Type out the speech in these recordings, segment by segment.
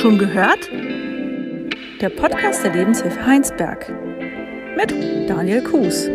Schon gehört? Der Podcast der Lebenshilfe Heinsberg mit Daniel Kuhs.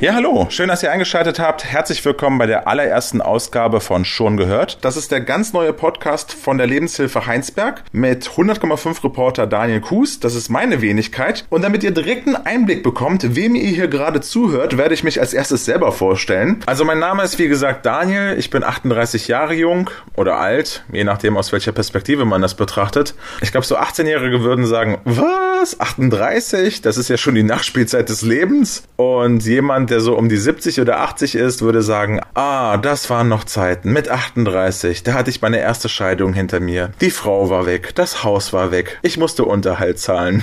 Ja, hallo, schön, dass ihr eingeschaltet habt. Herzlich willkommen bei der allerersten Ausgabe von Schon gehört. Das ist der ganz neue Podcast von der Lebenshilfe Heinsberg mit 100,5 Reporter Daniel Kuhs. Das ist meine Wenigkeit. Und damit ihr direkt einen Einblick bekommt, wem ihr hier gerade zuhört, werde ich mich als erstes selber vorstellen. Also mein Name ist wie gesagt Daniel. Ich bin 38 Jahre jung oder alt, je nachdem aus welcher Perspektive man das betrachtet. Ich glaube, so 18-Jährige würden sagen, was? 38? Das ist ja schon die Nachspielzeit des Lebens. Und jemand, der so um die 70 oder 80 ist, würde sagen, ah, das waren noch Zeiten mit 38. Da hatte ich meine erste Scheidung hinter mir. Die Frau war weg, das Haus war weg. Ich musste Unterhalt zahlen.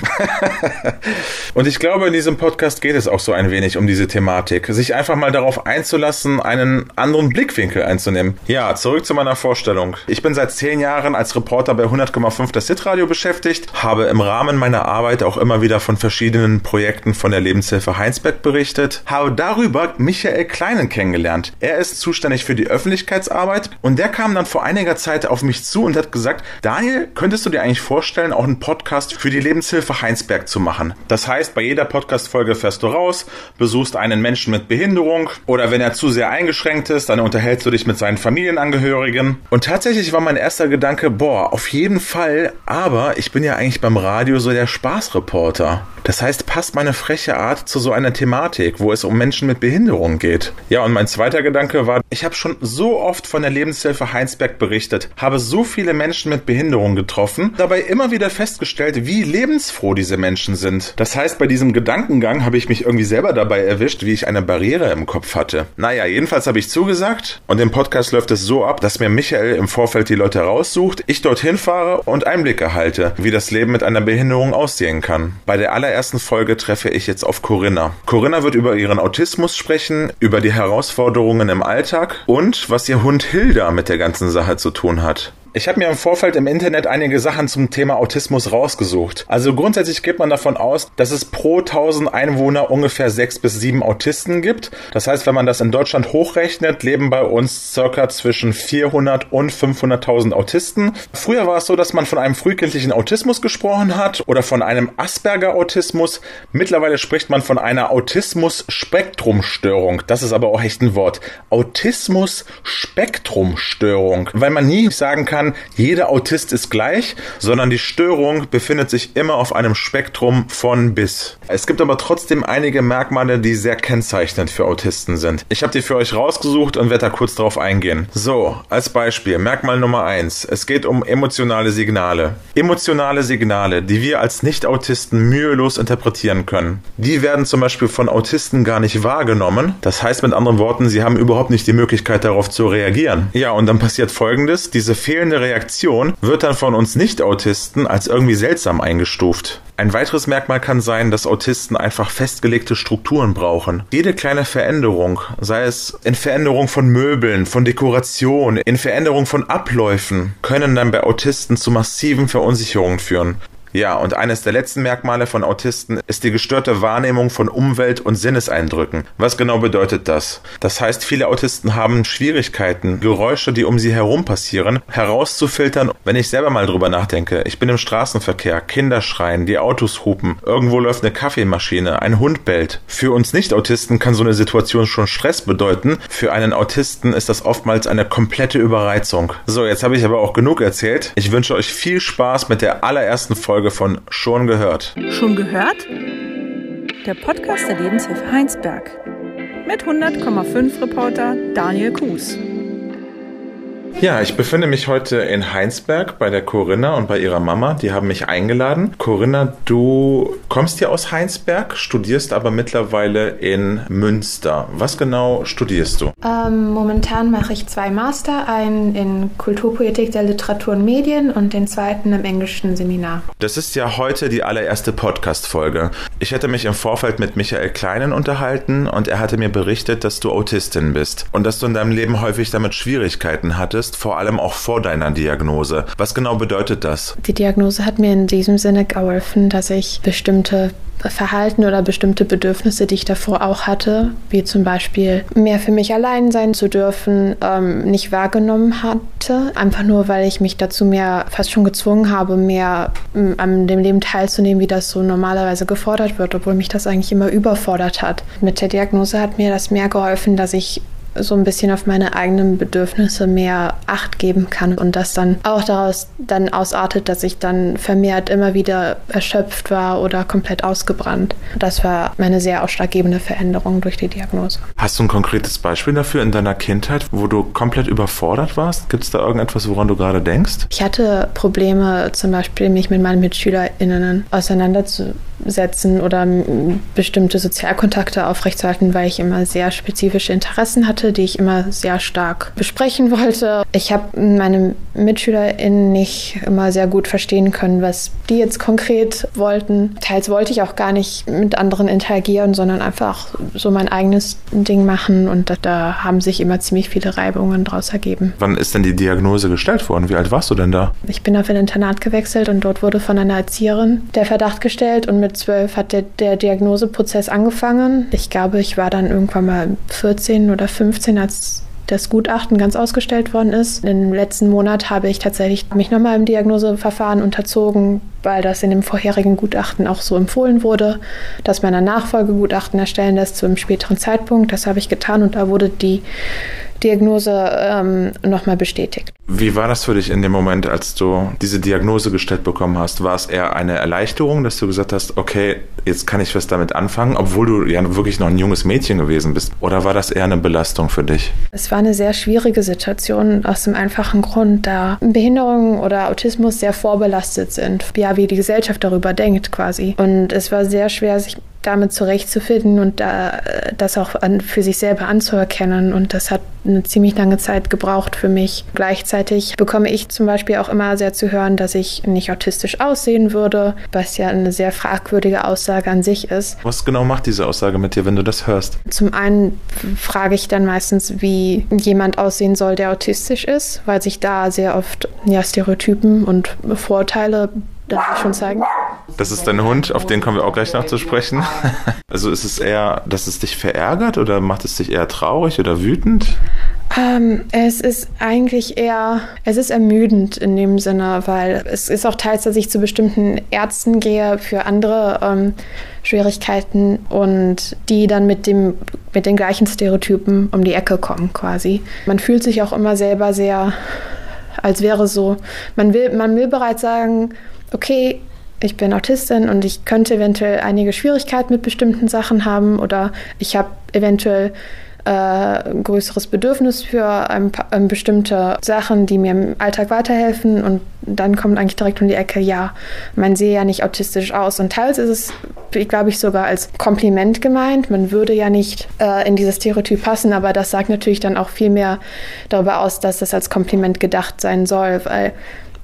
Und ich glaube, in diesem Podcast geht es auch so ein wenig um diese Thematik, sich einfach mal darauf einzulassen, einen anderen Blickwinkel einzunehmen. Ja, zurück zu meiner Vorstellung. Ich bin seit zehn Jahren als Reporter bei 100,5 das Hitradio beschäftigt, habe im Rahmen meiner Arbeit auch immer wieder von verschiedenen Projekten von der Lebenshilfe Heinsberg berichtet, habe darüber Michael Kleinen kennengelernt. Er ist zuständig für die Öffentlichkeitsarbeit und der kam dann vor einiger Zeit auf mich zu und hat gesagt, Daniel, könntest du dir eigentlich vorstellen, auch einen Podcast für die Lebenshilfe Heinsberg zu machen? Das heißt, bei jeder Podcast-Folge fährst du raus, besuchst einen Menschen mit Behinderung oder wenn er zu sehr eingeschränkt ist, dann unterhältst du dich mit seinen Familienangehörigen. Und tatsächlich war mein erster Gedanke, boah, auf jeden Fall, aber ich bin ja eigentlich beim Radio so der Spaßreporter. Das heißt, passt meine freche Art zu so einer Thematik, wo es um Menschen mit Behinderung geht. Ja, und mein zweiter Gedanke war, ich habe schon so oft von der Lebenshilfe Heinsberg berichtet, habe so viele Menschen mit Behinderung getroffen, dabei immer wieder festgestellt, wie lebensfroh diese Menschen sind. Das heißt, bei diesem Gedankengang habe ich mich irgendwie selber dabei erwischt, wie ich eine Barriere im Kopf hatte. Naja, jedenfalls habe ich zugesagt und im Podcast läuft es so ab, dass mir Michael im Vorfeld die Leute raussucht, ich dorthin fahre und Einblick erhalte, wie das Leben mit einer Behinderung aussehen kann. Bei der allerersten Folge treffe ich jetzt auf Corinna. Corinna wird über ihren Autismus sprechen, über die Herausforderungen im Alltag und was ihr Hund Hilda mit der ganzen Sache zu tun hat. Ich habe mir im Vorfeld im Internet einige Sachen zum Thema Autismus rausgesucht. Also grundsätzlich geht man davon aus, dass es pro 1000 Einwohner ungefähr sechs bis sieben Autisten gibt. Das heißt, wenn man das in Deutschland hochrechnet, leben bei uns circa zwischen 400 und 500.000 Autisten. Früher war es so, dass man von einem frühkindlichen Autismus gesprochen hat oder von einem Asperger-Autismus. Mittlerweile spricht man von einer Autismus-Spektrumstörung. Das ist aber auch echt ein Wort. Autismus-Spektrumstörung, weil man nie sagen kann, kann, jeder Autist ist gleich, sondern die Störung befindet sich immer auf einem Spektrum von bis. Es gibt aber trotzdem einige Merkmale, die sehr kennzeichnend für Autisten sind. Ich habe die für euch rausgesucht und werde da kurz drauf eingehen. So, als Beispiel, Merkmal Nummer eins: Es geht um emotionale Signale. Emotionale Signale, die wir als Nicht-Autisten mühelos interpretieren können. Die werden zum Beispiel von Autisten gar nicht wahrgenommen. Das heißt mit anderen Worten, sie haben überhaupt nicht die Möglichkeit darauf zu reagieren. Ja, und dann passiert folgendes, diese fehlende fehlende Reaktion wird dann von uns Nicht-Autisten als irgendwie seltsam eingestuft. Ein weiteres Merkmal kann sein, dass Autisten einfach festgelegte Strukturen brauchen. Jede kleine Veränderung, sei es in Veränderung von Möbeln, von Dekoration, in Veränderung von Abläufen, können dann bei Autisten zu massiven Verunsicherungen führen. Ja, und eines der letzten Merkmale von Autisten ist die gestörte Wahrnehmung von Umwelt- und Sinneseindrücken. Was genau bedeutet das? Das heißt, viele Autisten haben Schwierigkeiten, Geräusche, die um sie herum passieren, herauszufiltern. Wenn ich selber mal drüber nachdenke, ich bin im Straßenverkehr, Kinder schreien, die Autos hupen, irgendwo läuft eine Kaffeemaschine, ein Hund bellt. Für uns Nicht-Autisten kann so eine Situation schon Stress bedeuten. Für einen Autisten ist das oftmals eine komplette Überreizung. So, jetzt habe ich aber auch genug erzählt. Ich wünsche euch viel Spaß mit der allerersten Folge Folge von Schon gehört. Schon gehört? Der Podcast der Lebenshilfe Heinsberg. Mit 100,5 Reporter Daniel Kuhs. Ja, ich befinde mich heute in Heinsberg bei der Corinna und bei ihrer Mama. Die haben mich eingeladen. Corinna, du kommst hier aus Heinsberg, studierst aber mittlerweile in Münster. Was genau studierst du? Ähm, momentan mache ich zwei Master, einen in Kulturpolitik der Literatur und Medien und den zweiten im englischen Seminar. Das ist ja heute die allererste Podcast-Folge. Ich hätte mich im Vorfeld mit Michael Kleinen unterhalten und er hatte mir berichtet, dass du Autistin bist und dass du in deinem Leben häufig damit Schwierigkeiten hattest hattest, vor allem auch vor deiner Diagnose. Was genau bedeutet das? Die Diagnose hat mir in diesem Sinne geholfen, dass ich bestimmte Verhalten oder bestimmte Bedürfnisse, die ich davor auch hatte, wie zum Beispiel mehr für mich allein sein zu dürfen, ähm, nicht wahrgenommen hatte. Einfach nur, weil ich mich dazu mehr fast schon gezwungen habe, mehr an dem Leben teilzunehmen, wie das so normalerweise gefordert wird, obwohl mich das eigentlich immer überfordert hat. Mit der Diagnose hat mir das mehr geholfen, dass ich so ein bisschen auf meine eigenen Bedürfnisse mehr Acht geben kann und das dann auch daraus dann ausartet, dass ich dann vermehrt immer wieder erschöpft war oder komplett ausgebrannt. Das war meine sehr ausschlaggebende Veränderung durch die Diagnose. Hast du ein konkretes Beispiel dafür in deiner Kindheit, wo du komplett überfordert warst? Gibt es da irgendetwas, woran du gerade denkst? Ich hatte Probleme, zum Beispiel mich mit meinen MitschülerInnen auseinanderzusetzen oder bestimmte Sozialkontakte aufrechtzuerhalten, weil ich immer sehr spezifische Interessen hatte hatte, die ich immer sehr stark besprechen wollte. Ich habe meine MitschülerInnen nicht immer sehr gut verstehen können, was die jetzt konkret wollten. Teils wollte ich auch gar nicht mit anderen interagieren, sondern einfach so mein eigenes Ding machen und da, da haben sich immer ziemlich viele Reibungen daraus ergeben. Wann ist denn die Diagnose gestellt worden? Wie alt warst du denn da? Ich bin auf ein Internat gewechselt und dort wurde von einer Erzieherin der Verdacht gestellt und mit zwölf hat der, der Diagnoseprozess angefangen. Ich glaube, ich war dann irgendwann mal 14 oder 15 2015, als das Gutachten ganz ausgestellt worden ist. Im letzten Monat habe ich tatsächlich mich nochmal im Diagnoseverfahren unterzogen, weil das in dem vorherigen Gutachten auch so empfohlen wurde, dass man ein Nachfolgegutachten erstellen lässt zu einem späteren Zeitpunkt. Das habe ich getan und da wurde die Diagnose ähm, nochmal bestätigt. Wie war das für dich in dem Moment, als du diese Diagnose gestellt bekommen hast? War es eher eine Erleichterung, dass du gesagt hast, okay, jetzt kann ich was damit anfangen, obwohl du ja wirklich noch ein junges Mädchen gewesen bist? Oder war das eher eine Belastung für dich? Es war eine sehr schwierige Situation aus dem einfachen Grund, da Behinderung oder Autismus sehr vorbelastet sind. Ja, wie die Gesellschaft darüber denkt quasi. Und es war sehr schwer, sich damit zurechtzufinden und da, das auch an, für sich selber anzuerkennen. Und das hat eine ziemlich lange Zeit gebraucht für mich. Gleichzeitig bekomme ich zum Beispiel auch immer sehr zu hören, dass ich nicht autistisch aussehen würde, was ja eine sehr fragwürdige Aussage an sich ist. Was genau macht diese Aussage mit dir, wenn du das hörst? Zum einen frage ich dann meistens, wie jemand aussehen soll, der autistisch ist, weil sich da sehr oft ja, Stereotypen und Vorurteile Darf ich schon zeigen? Das ist dein Hund, auf den kommen wir auch gleich noch zu sprechen. Also ist es eher, dass es dich verärgert oder macht es dich eher traurig oder wütend? Ähm, es ist eigentlich eher, es ist ermüdend in dem Sinne, weil es ist auch teils, dass ich zu bestimmten Ärzten gehe für andere ähm, Schwierigkeiten und die dann mit dem mit den gleichen Stereotypen um die Ecke kommen quasi. Man fühlt sich auch immer selber sehr, als wäre so, man will, man will bereits sagen, okay, ich bin Autistin und ich könnte eventuell einige Schwierigkeiten mit bestimmten Sachen haben oder ich habe eventuell äh, größeres Bedürfnis für ein paar, ein bestimmte Sachen, die mir im Alltag weiterhelfen und dann kommt eigentlich direkt um die Ecke, ja, man sehe ja nicht autistisch aus und teils ist es, glaube ich, sogar als Kompliment gemeint. Man würde ja nicht äh, in dieses Stereotyp passen, aber das sagt natürlich dann auch viel mehr darüber aus, dass das als Kompliment gedacht sein soll, weil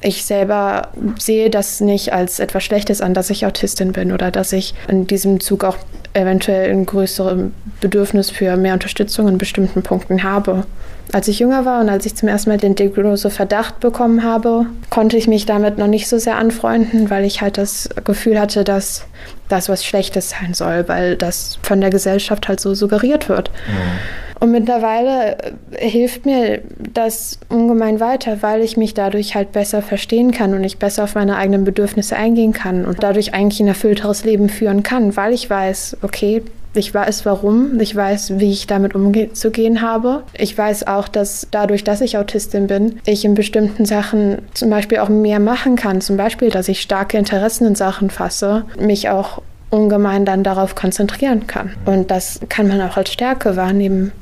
ich selber sehe das nicht als etwas Schlechtes an, dass ich Autistin bin oder dass ich in diesem Zug auch eventuell ein größeres Bedürfnis für mehr Unterstützung in bestimmten Punkten habe. Als ich jünger war und als ich zum ersten Mal den Diagnose-Verdacht bekommen habe, konnte ich mich damit noch nicht so sehr anfreunden, weil ich halt das Gefühl hatte, dass das was Schlechtes sein soll, weil das von der Gesellschaft halt so suggeriert wird. Mhm. Und mittlerweile äh, hilft mir das ungemein weiter, weil ich mich dadurch halt besser verstehen kann und ich besser auf meine eigenen Bedürfnisse eingehen kann und dadurch eigentlich ein erfüllteres Leben führen kann, weil ich weiß, okay, ich weiß warum, ich weiß, wie ich damit umzugehen habe. Ich weiß auch, dass dadurch, dass ich Autistin bin, ich in bestimmten Sachen zum Beispiel auch mehr machen kann. Zum Beispiel, dass ich starke Interessen in Sachen fasse, mich auch ungemein dann darauf konzentrieren kann. Und das kann man auch als Stärke wahrnehmen.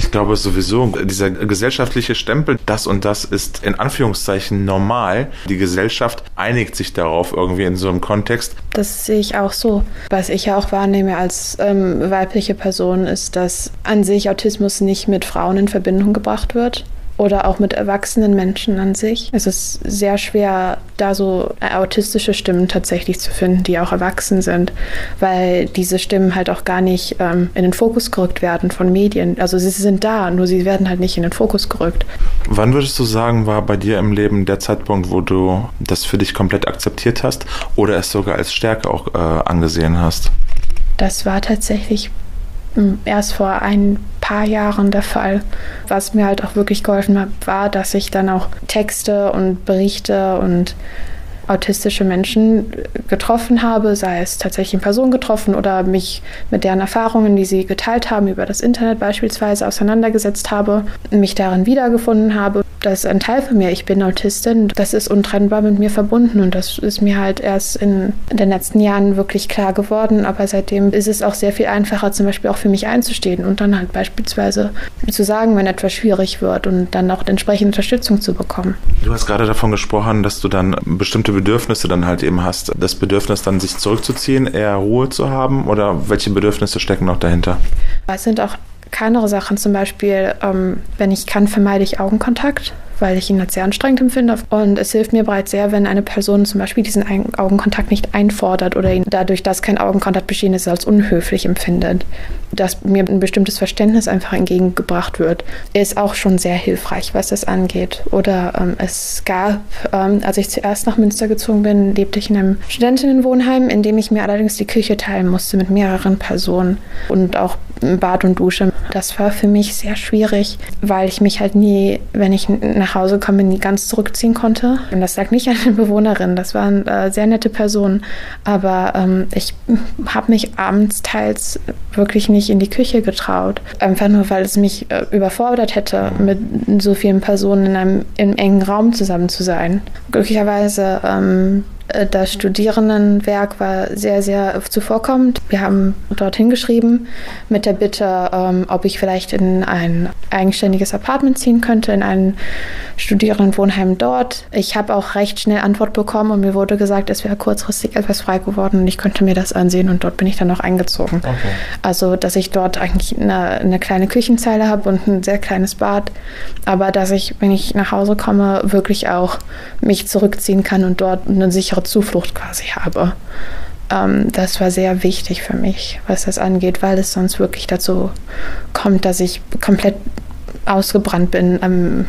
Ich glaube sowieso, dieser gesellschaftliche Stempel, das und das ist in Anführungszeichen normal. Die Gesellschaft einigt sich darauf irgendwie in so einem Kontext. Das sehe ich auch so. Was ich ja auch wahrnehme als ähm, weibliche Person ist, dass an sich Autismus nicht mit Frauen in Verbindung gebracht wird oder auch mit erwachsenen Menschen an sich. Es ist sehr schwer, da so autistische Stimmen tatsächlich zu finden, die auch erwachsen sind, weil diese Stimmen halt auch gar nicht ähm, in den Fokus gerückt werden von Medien. Also sie sind da, nur sie werden halt nicht in den Fokus gerückt. Wann würdest du sagen, war bei dir im Leben der Zeitpunkt, wo du das für dich komplett akzeptiert hast oder es sogar als Stärke auch äh, angesehen hast? Das war tatsächlich erst vor ein paar Jahren der Fall. Was mir halt auch wirklich geholfen hat, war, dass ich dann auch Texte und Berichte und autistische Menschen getroffen habe, sei es tatsächlich in Person getroffen oder mich mit deren Erfahrungen, die sie geteilt haben, über das Internet beispielsweise auseinandergesetzt habe, mich darin wiedergefunden habe. Das ist ein Teil von mir. Ich bin Autistin. Das ist untrennbar mit mir verbunden und das ist mir halt erst in den letzten Jahren wirklich klar geworden. Aber seitdem ist es auch sehr viel einfacher, zum Beispiel auch für mich einzustehen und dann halt beispielsweise zu sagen, wenn etwas schwierig wird und dann auch entsprechende Unterstützung zu bekommen. Du hast gerade davon gesprochen, dass du dann bestimmte Bedürfnisse dann halt eben hast. Das Bedürfnis dann sich zurückzuziehen, eher Ruhe zu haben oder welche Bedürfnisse stecken noch dahinter? Es sind auch kleinere Sachen, zum Beispiel, ähm, wenn ich kann, vermeide ich Augenkontakt weil ich ihn als sehr anstrengend empfinde. Und es hilft mir bereits sehr, wenn eine Person zum Beispiel diesen Augenkontakt nicht einfordert oder ihn dadurch, dass kein Augenkontakt bestehen ist, als unhöflich empfindet. Dass mir ein bestimmtes Verständnis einfach entgegengebracht wird, ist auch schon sehr hilfreich, was das angeht. Oder ähm, es gab, ähm, als ich zuerst nach Münster gezogen bin, lebte ich in einem Studentinnenwohnheim, in dem ich mir allerdings die Küche teilen musste mit mehreren Personen und auch Bad und Dusche. Das war für mich sehr schwierig, weil ich mich halt nie, wenn ich nach nach Hause komme, nie ganz zurückziehen konnte. Und das lag nicht an den Bewohnerinnen, das waren äh, sehr nette Personen. Aber ähm, ich habe mich abends teils wirklich nicht in die Küche getraut. Einfach nur, weil es mich äh, überfordert hätte, mit so vielen Personen in einem, in einem engen Raum zusammen zu sein. Glücklicherweise ähm, äh, das Studierendenwerk war sehr, sehr zuvorkommend. Wir haben dorthin geschrieben mit der Bitte, ähm, ob ich vielleicht in ein eigenständiges Apartment ziehen könnte, in ein Studierendenwohnheim dort. Ich habe auch recht schnell Antwort bekommen und mir wurde gesagt, es wäre kurzfristig etwas frei geworden und ich könnte mir das ansehen und dort bin ich dann noch eingezogen. Okay. Also, dass ich dort eigentlich eine, eine kleine Küchenzeile habe und ein sehr kleines Bad, aber dass ich, wenn ich nach Hause komme, wirklich auch mich zurückziehen kann und dort eine sichere sichere Zuflucht quasi habe. Ähm, das war sehr wichtig für mich, was das angeht, weil es sonst wirklich dazu kommt, dass ich komplett ausgebrannt bin am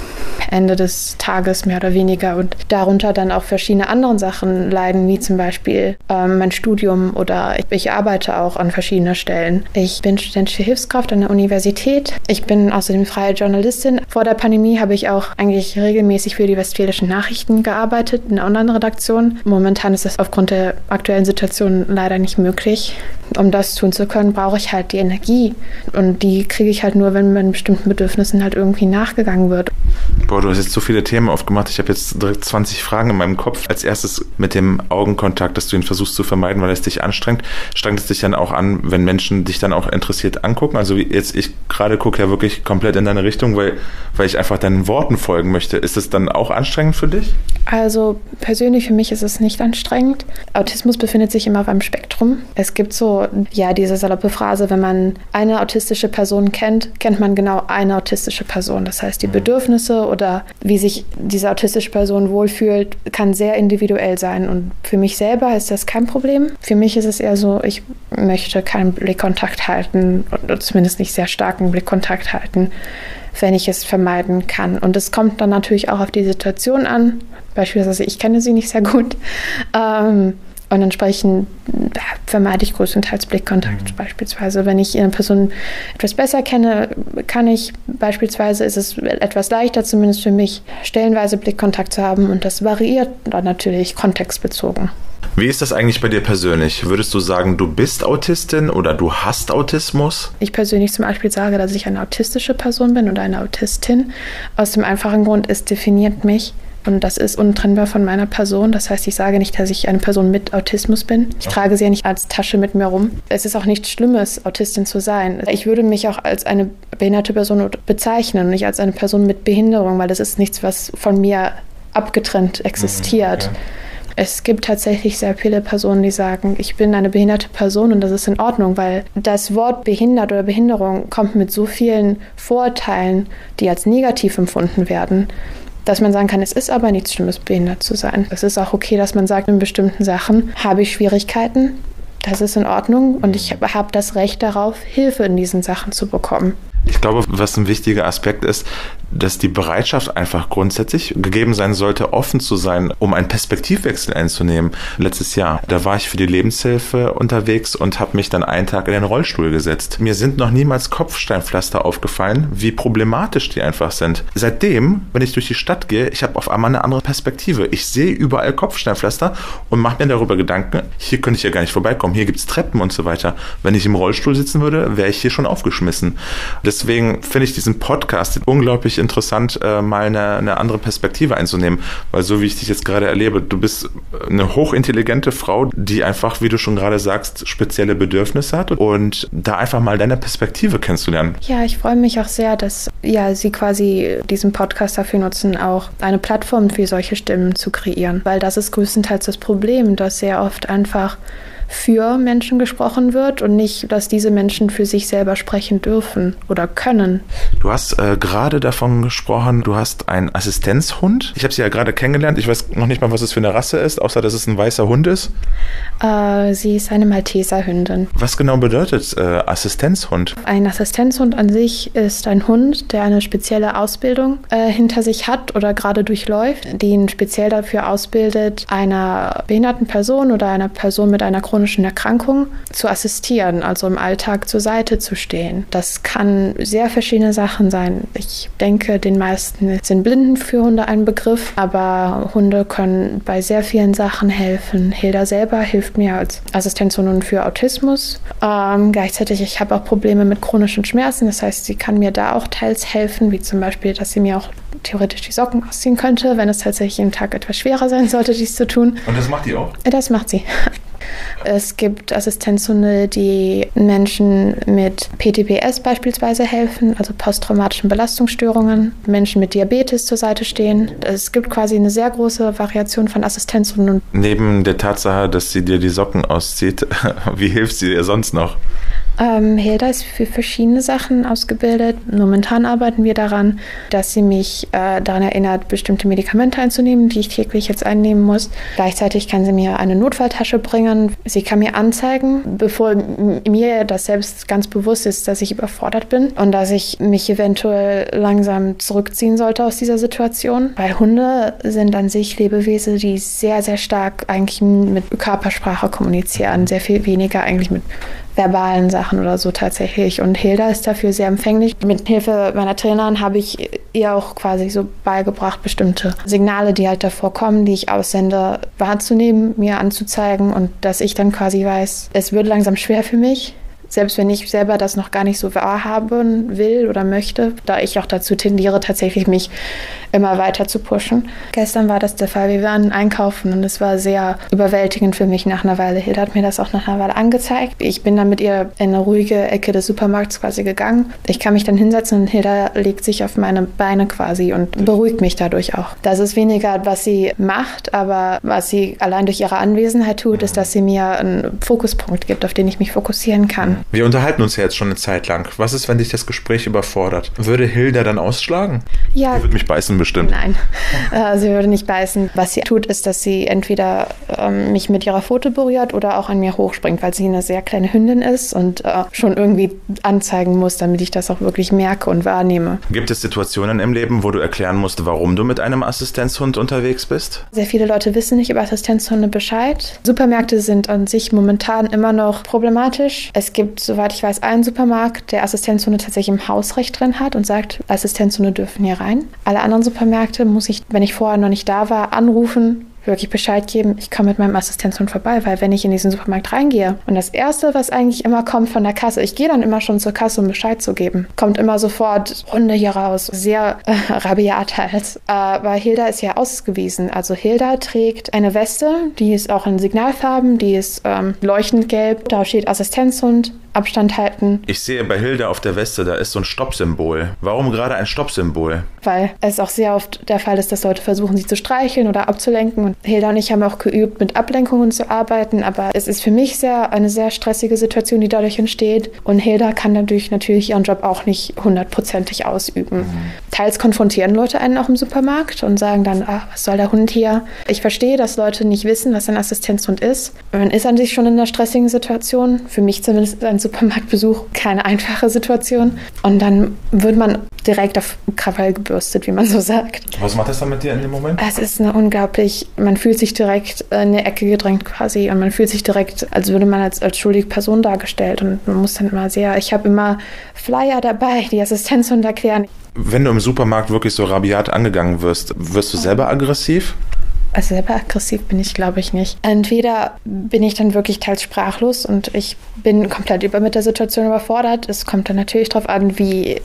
Ende des Tages mehr oder weniger und darunter dann auch verschiedene andere Sachen leiden, wie zum Beispiel ähm, mein Studium oder ich, ich, arbeite auch an verschiedenen Stellen. Ich bin studentische Hilfskraft an der Universität. Ich bin außerdem freie Journalistin. Vor der Pandemie habe ich auch eigentlich regelmäßig für die Westfälischen Nachrichten gearbeitet, in einer Online-Redaktion. Momentan ist das aufgrund der aktuellen Situation leider nicht möglich. Um das tun zu können, brauche ich halt die Energie und die kriege ich halt nur, wenn man bestimmten Bedürfnissen halt halt irgendwie nachgegangen wird. Boah, du hast jetzt so viele Themen aufgemacht. Ich habe jetzt direkt 20 Fragen in meinem Kopf. Als erstes mit dem Augenkontakt, dass du ihn versuchst zu vermeiden, weil es dich anstrengt. Strengt es dich dann auch an, wenn Menschen dich dann auch interessiert angucken? Also jetzt, ich gerade gucke ja wirklich komplett in deine Richtung, weil, weil ich einfach deinen Worten folgen möchte. Ist es dann auch anstrengend für dich? Also persönlich für mich ist es nicht anstrengend. Autismus befindet sich immer auf einem Spektrum. Es gibt so, ja, diese saloppe Phrase, wenn man eine autistische Person kennt, kennt man genau eine autistische Person. Das heißt, die mhm. Bedürfnisse oder wie sich diese autistische Person wohlfühlt, kann sehr individuell sein. Und für mich selber ist das kein Problem. Für mich ist es eher so, ich möchte keinen Blickkontakt halten, oder zumindest nicht sehr starken Blickkontakt halten wenn ich es vermeiden kann. Und es kommt dann natürlich auch auf die Situation an. Beispielsweise, ich kenne sie nicht sehr gut. Ähm, und entsprechend vermeide ich größtenteils Blickkontakt. Mhm. Beispielsweise, wenn ich eine Person etwas besser kenne, kann ich beispielsweise, ist es etwas leichter, zumindest für mich, stellenweise Blickkontakt zu haben. Und das variiert dann natürlich kontextbezogen. Wie ist das eigentlich bei dir persönlich? Würdest du sagen, du bist Autistin oder du hast Autismus? Ich persönlich zum Beispiel sage, dass ich eine autistische Person bin oder eine Autistin. Aus dem einfachen Grund, es definiert mich und das ist untrennbar von meiner Person. Das heißt, ich sage nicht, dass ich eine Person mit Autismus bin. Ich okay. trage sie ja nicht als Tasche mit mir rum. Es ist auch nichts Schlimmes, Autistin zu sein. Ich würde mich auch als eine behinderte Person bezeichnen und nicht als eine Person mit Behinderung, weil das ist nichts, was von mir abgetrennt existiert. Okay Es gibt tatsächlich sehr viele Personen, die sagen, ich bin eine behinderte Person und das ist in Ordnung, weil das Wort behindert oder Behinderung kommt mit so vielen Vorurteilen, die als negativ empfunden werden, dass man sagen kann, es ist aber nichts Schlimmes, behindert zu sein. Es ist auch okay, dass man sagt, in bestimmten Sachen habe ich Schwierigkeiten. Das ist in Ordnung und ich habe das Recht darauf, Hilfe in diesen Sachen zu bekommen. Ich glaube, was ein wichtiger Aspekt ist, dass die Bereitschaft einfach grundsätzlich gegeben sein sollte, offen zu sein, um einen Perspektivwechsel einzunehmen. Letztes Jahr, da war ich für die Lebenshilfe unterwegs und habe mich dann einen Tag in den Rollstuhl gesetzt. Mir sind noch niemals Kopfsteinpflaster aufgefallen, wie problematisch die einfach sind. Seitdem, wenn ich durch die Stadt gehe, ich habe auf einmal eine andere Perspektive. Ich sehe überall Kopfsteinpflaster und mache mir darüber Gedanken, hier könnte ich ja gar nicht vorbeikommen, hier gibt es Treppen und so weiter. Wenn ich im Rollstuhl sitzen würde, wäre ich hier schon aufgeschmissen. Deswegen finde ich diesen Podcast unglaublich interessant, äh, mal eine, eine andere Perspektive einzunehmen. Weil so wie ich dich jetzt gerade erlebe, du bist eine hochintelligente Frau, die einfach, wie du schon gerade sagst, spezielle Bedürfnisse hat und da einfach mal deine Perspektive kennenzulernen. Ja, ich freue mich auch sehr, dass ja, Sie quasi diesen Podcast dafür nutzen, auch eine Plattform für solche Stimmen zu kreieren. Weil das ist größtenteils das Problem, dass sehr oft einfach für Menschen gesprochen wird und nicht, dass diese Menschen für sich selber sprechen dürfen oder können. Du hast äh, gerade davon gesprochen, du hast einen Assistenzhund. Ich habe sie ja gerade kennengelernt. Ich weiß noch nicht mal, was es für eine Rasse ist, außer dass es ein weißer Hund ist. Äh, sie ist eine Malteserhündin. Was genau bedeutet äh, Assistenzhund? Ein Assistenzhund an sich ist ein Hund, der eine spezielle Ausbildung äh, hinter sich hat oder gerade durchläuft, die ihn speziell dafür ausbildet, einer behinderten Person oder einer Person mit einer chronischen chronischen Erkrankung zu assistieren, also im Alltag zur Seite zu stehen. Das kann sehr verschiedene Sachen sein. Ich denke, den meisten sind Blinden für Hunde ein Begriff, aber Hunde können bei sehr vielen Sachen helfen. Hilda selber hilft mir als Assistenzhundin für Autismus. Ähm, gleichzeitig, ich habe auch Probleme mit chronischen Schmerzen, das heißt, sie kann mir da auch teils helfen, wie zum Beispiel, dass sie mir auch theoretisch die Socken ausziehen könnte, wenn es tatsächlich im Tag etwas schwerer sein sollte, dies zu tun. Und das macht die auch? Das macht sie. Es gibt Assistenzhunde, die Menschen mit PTBS beispielsweise helfen, also posttraumatischen Belastungsstörungen, Menschen mit Diabetes zur Seite stehen. Es gibt quasi eine sehr große Variation von Assistenzhunden. Neben der Tatsache, dass sie dir die Socken auszieht, wie hilft sie dir sonst noch? Ähm, Hilda ist für verschiedene Sachen ausgebildet. Momentan arbeiten wir daran, dass sie mich äh, daran erinnert, bestimmte Medikamente einzunehmen, die ich täglich jetzt einnehmen muss. Gleichzeitig kann sie mir eine Notfalltasche bringen. Sie kann mir anzeigen, bevor mir das selbst ganz bewusst ist, dass ich überfordert bin und dass ich mich eventuell langsam zurückziehen sollte aus dieser Situation. Weil Hunde sind an sich Lebewesen, die sehr, sehr stark eigentlich mit Körpersprache kommunizieren, sehr viel weniger eigentlich mit verbalen Sachen oder so tatsächlich. Und Hilda ist dafür sehr empfänglich. Mit Hilfe meiner Trainerin habe ich ihr auch quasi so beigebracht, bestimmte Signale, die halt davor kommen, die ich aussende, wahrzunehmen, mir anzuzeigen und dass ich dann quasi weiß, es wird langsam schwer für mich selbst wenn ich selber das noch gar nicht so wahrhaben will oder möchte, da ich auch dazu tendiere, tatsächlich mich immer weiter zu pushen. Gestern war das der Fall. Wir waren einkaufen und es war sehr überwältigend für mich nach einer Weile. Hilda hat mir das auch nach einer Weile angezeigt. Ich bin dann mit ihr in eine ruhige Ecke des Supermarkts quasi gegangen. Ich kann mich dann hinsetzen und Hilda legt sich auf meine Beine quasi und beruhigt mich dadurch auch. Das ist weniger, was sie macht, aber was sie allein durch ihre Anwesenheit tut, ist, dass sie mir einen Fokuspunkt gibt, auf den ich mich fokussieren kann. Wir unterhalten uns ja jetzt schon eine Zeit lang. Was ist, wenn dich das Gespräch überfordert? Würde Hilda dann ausschlagen? Ja. Die würde mich beißen bestimmt. Nein, äh, sie würde nicht beißen. Was sie tut, ist, dass sie entweder ähm, mich mit ihrer Pfote berührt oder auch an mir hochspringt, weil sie eine sehr kleine Hündin ist und äh, schon irgendwie anzeigen muss, damit ich das auch wirklich merke und wahrnehme. Gibt es Situationen im Leben, wo du erklären musst, warum du mit einem Assistenzhund unterwegs bist? Sehr viele Leute wissen nicht über Assistenzhunde Bescheid. Supermärkte sind an sich momentan immer noch problematisch. Es gibt, soweit ich weiß, einen Supermarkt, der Assistenzhunde tatsächlich im Hausrecht drin hat und sagt, Assistenzhunde dürfen hier rein. Alle anderen Supermärkte muss ich, wenn ich vorher noch nicht da war, anrufen, wirklich Bescheid geben, ich komme mit meinem Assistenzhund vorbei, weil wenn ich in diesen Supermarkt reingehe und das Erste, was eigentlich immer kommt von der Kasse, ich gehe dann immer schon zur Kasse, um Bescheid zu geben, kommt immer sofort Hunde hier raus, sehr äh, rabiat halt. Aber Hilda ist ja ausgewiesen, also Hilda trägt eine Weste, die ist auch in Signalfarben, die ist ähm, leuchtend gelb, da steht Assistenzhund, Abstand halten. Ich sehe bei Hilda auf der Weste, da ist so ein Stoppsymbol. Warum gerade ein Stoppsymbol? Weil es auch sehr oft der Fall ist, dass Leute versuchen, sie zu streicheln oder abzulenken. Und Hilda und ich haben auch geübt, mit Ablenkungen zu arbeiten. Aber es ist für mich sehr eine sehr stressige Situation, die dadurch entsteht. Und Hilda kann dadurch natürlich ihren Job auch nicht hundertprozentig ausüben. Mhm. Teils konfrontieren Leute einen auch im Supermarkt und sagen dann, ach, was soll der Hund hier? Ich verstehe, dass Leute nicht wissen, was ein Assistenzhund ist. Man ist an sich schon in einer stressigen Situation. Für mich zumindest ist ein Supermarktbesuch keine einfache Situation. Und dann wird man direkt auf Krawall gebürstet, wie man so sagt. Was macht das dann mit dir in dem Moment? Es ist eine unglaublich, man fühlt sich direkt in eine Ecke gedrängt quasi und man fühlt sich direkt, als würde man als, als schuldige Person dargestellt und man muss dann immer sehr, ich habe immer Flyer dabei, die Assistenzhunde erklären. Wenn du im Supermarkt wirklich so rabiat angegangen wirst, wirst du selber aggressiv? Also selber aggressiv bin ich, glaube ich, nicht. Entweder bin ich dann wirklich teils sprachlos und ich bin komplett über mit der Situation überfordert. Es kommt dann natürlich darauf an, wie,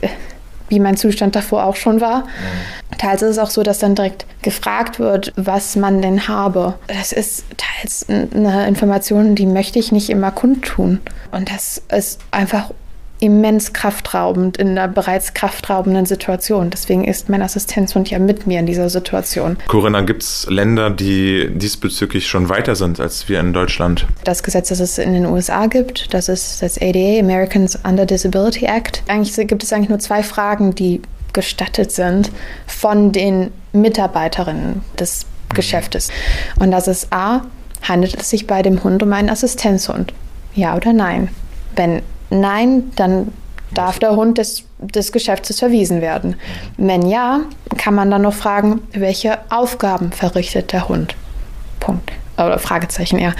wie mein Zustand davor auch schon war. Mhm. Teils ist es auch so, dass dann direkt gefragt wird, was man denn habe. Das ist teils eine Information, die möchte ich nicht immer kundtun. Und das ist einfach immens kraftraubend in einer bereits kraftraubenden Situation. Deswegen ist mein Assistenzhund ja mit mir in dieser Situation. Corinna, gibt es Länder, die diesbezüglich schon weiter sind als wir in Deutschland? Das Gesetz, das es in den USA gibt, das ist das ADA, Americans Under Disability Act. Eigentlich gibt es eigentlich nur zwei Fragen, die gestattet sind von den Mitarbeiterinnen des Geschäftes. Und das ist A, handelt es sich bei dem Hund um einen Assistenzhund? Ja oder nein? Wenn Nein, dann darf der Hund des, des Geschäftes verwiesen werden. Wenn ja, kann man dann noch fragen, welche Aufgaben verrichtet der Hund? Punkt. Oder Fragezeichen eher.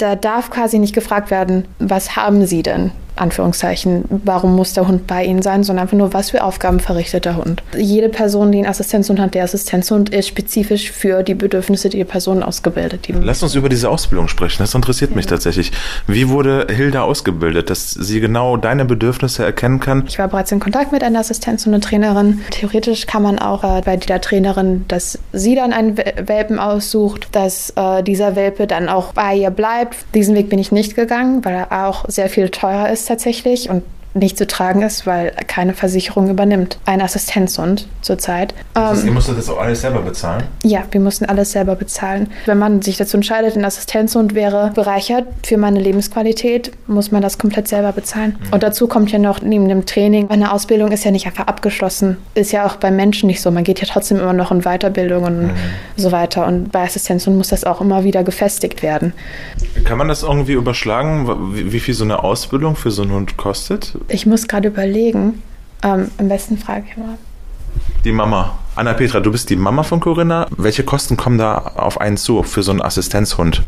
Da darf quasi nicht gefragt werden, was haben Sie denn? Anführungszeichen, warum muss der Hund bei Ihnen sein, sondern einfach nur, was für Aufgaben verrichtet der Hund. Jede Person, die einen Assistenzhund hat, der Assistenzhund ist spezifisch für die Bedürfnisse der Person ausgebildet. Die Lass uns über diese Ausbildung sprechen, das interessiert ja. mich tatsächlich. Wie wurde Hilda ausgebildet, dass sie genau deine Bedürfnisse erkennen kann? Ich war bereits in Kontakt mit einer Assistenzhundetrainerin. Theoretisch kann man auch äh, bei der Trainerin, dass sie dann einen Welpen aussucht, dass äh, dieser Welpe dann auch bei ihr bleibt. Diesen Weg bin ich nicht gegangen, weil er auch sehr viel teurer ist tatsächlich. Und nicht zu tragen ist, weil keine Versicherung übernimmt. Ein Assistenzhund zurzeit. Das heißt, ähm, ihr musstet das auch alles selber bezahlen? Ja, wir mussten alles selber bezahlen. Wenn man sich dazu entscheidet, ein Assistenzhund wäre bereichert für meine Lebensqualität, muss man das komplett selber bezahlen. Mhm. Und dazu kommt ja noch neben dem Training, eine Ausbildung ist ja nicht einfach abgeschlossen. Ist ja auch bei Menschen nicht so. Man geht ja trotzdem immer noch in Weiterbildung und mhm. so weiter. Und bei Assistenzhunden muss das auch immer wieder gefestigt werden. Kann man das irgendwie überschlagen, wie viel so eine Ausbildung für so einen Hund kostet? Ich muss gerade überlegen. Ähm, am besten frage ich mal. Die Mama. Anna Petra, du bist die Mama von Corinna. Welche Kosten kommen da auf einen zu für so einen Assistenzhund?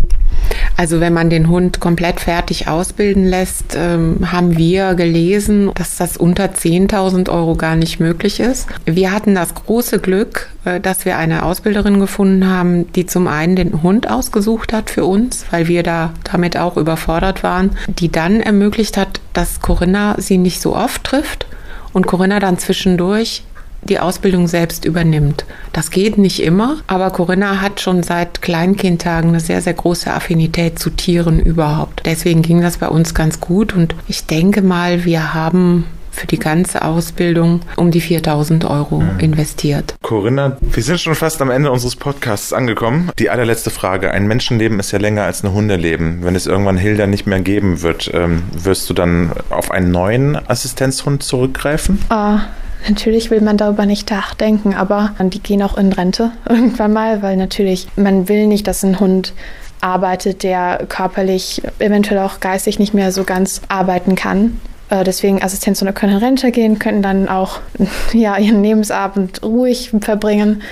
Also wenn man den Hund komplett fertig ausbilden lässt, ähm, haben wir gelesen, dass das unter 10.000 Euro gar nicht möglich ist. Wir hatten das große Glück, äh, dass wir eine Ausbilderin gefunden haben, die zum einen den Hund ausgesucht hat für uns, weil wir da damit auch überfordert waren, die dann ermöglicht hat, dass Corinna sie nicht so oft trifft und Corinna dann zwischendurch die Ausbildung selbst übernimmt. Das geht nicht immer, aber Corinna hat schon seit Kleinkindtagen eine sehr, sehr große Affinität zu Tieren überhaupt. Deswegen ging das bei uns ganz gut und ich denke mal, wir haben für die ganze Ausbildung um die 4000 Euro mhm. investiert. Corinna, wir sind schon fast am Ende unseres Podcasts angekommen. Die allerletzte Frage. Ein Menschenleben ist ja länger als ein Hundeleben. Wenn es irgendwann Hilda nicht mehr geben wird, ähm, wirst du dann auf einen neuen Assistenzhund zurückgreifen? Ah, Natürlich will man darüber nicht nachdenken, aber die gehen auch in Rente irgendwann mal, weil natürlich man will nicht, dass ein Hund arbeitet, der körperlich, eventuell auch geistig nicht mehr so ganz arbeiten kann. Äh, deswegen Assistenzhunde können in Rente gehen, können dann auch ja, ihren Lebensabend ruhig verbringen.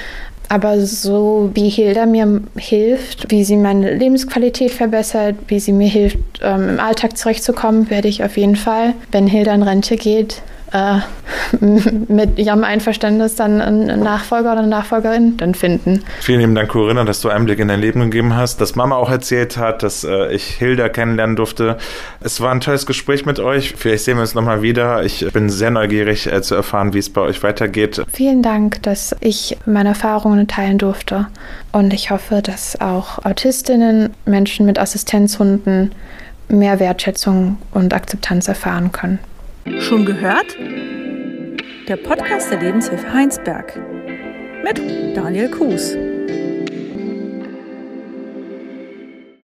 Aber so wie Hilda mir hilft, wie sie meine Lebensqualität verbessert, wie sie mir hilft, ähm, im Alltag zurechtzukommen, werde ich auf jeden Fall, wenn Hilda in Rente geht, äh, mit ihrem Einverständnis dann einen Nachfolger oder eine Nachfolgerin dann finden. Vielen lieben Dank, Corinna, dass du Einblick in dein Leben gegeben hast, dass Mama auch erzählt hat, dass äh, ich Hilda kennenlernen durfte. Es war ein tolles Gespräch mit euch. Vielleicht sehen wir uns nochmal wieder. Ich bin sehr neugierig äh, zu erfahren, wie es bei euch weitergeht. Vielen Dank, dass ich meine Erfahrungen teilen durfte. Und ich hoffe, dass auch Autistinnen, Menschen mit Assistenzhunden mehr Wertschätzung und Akzeptanz erfahren können. Schon gehört? Der Podcast der Lebenshilfe Heinsberg mit Daniel Kuhs.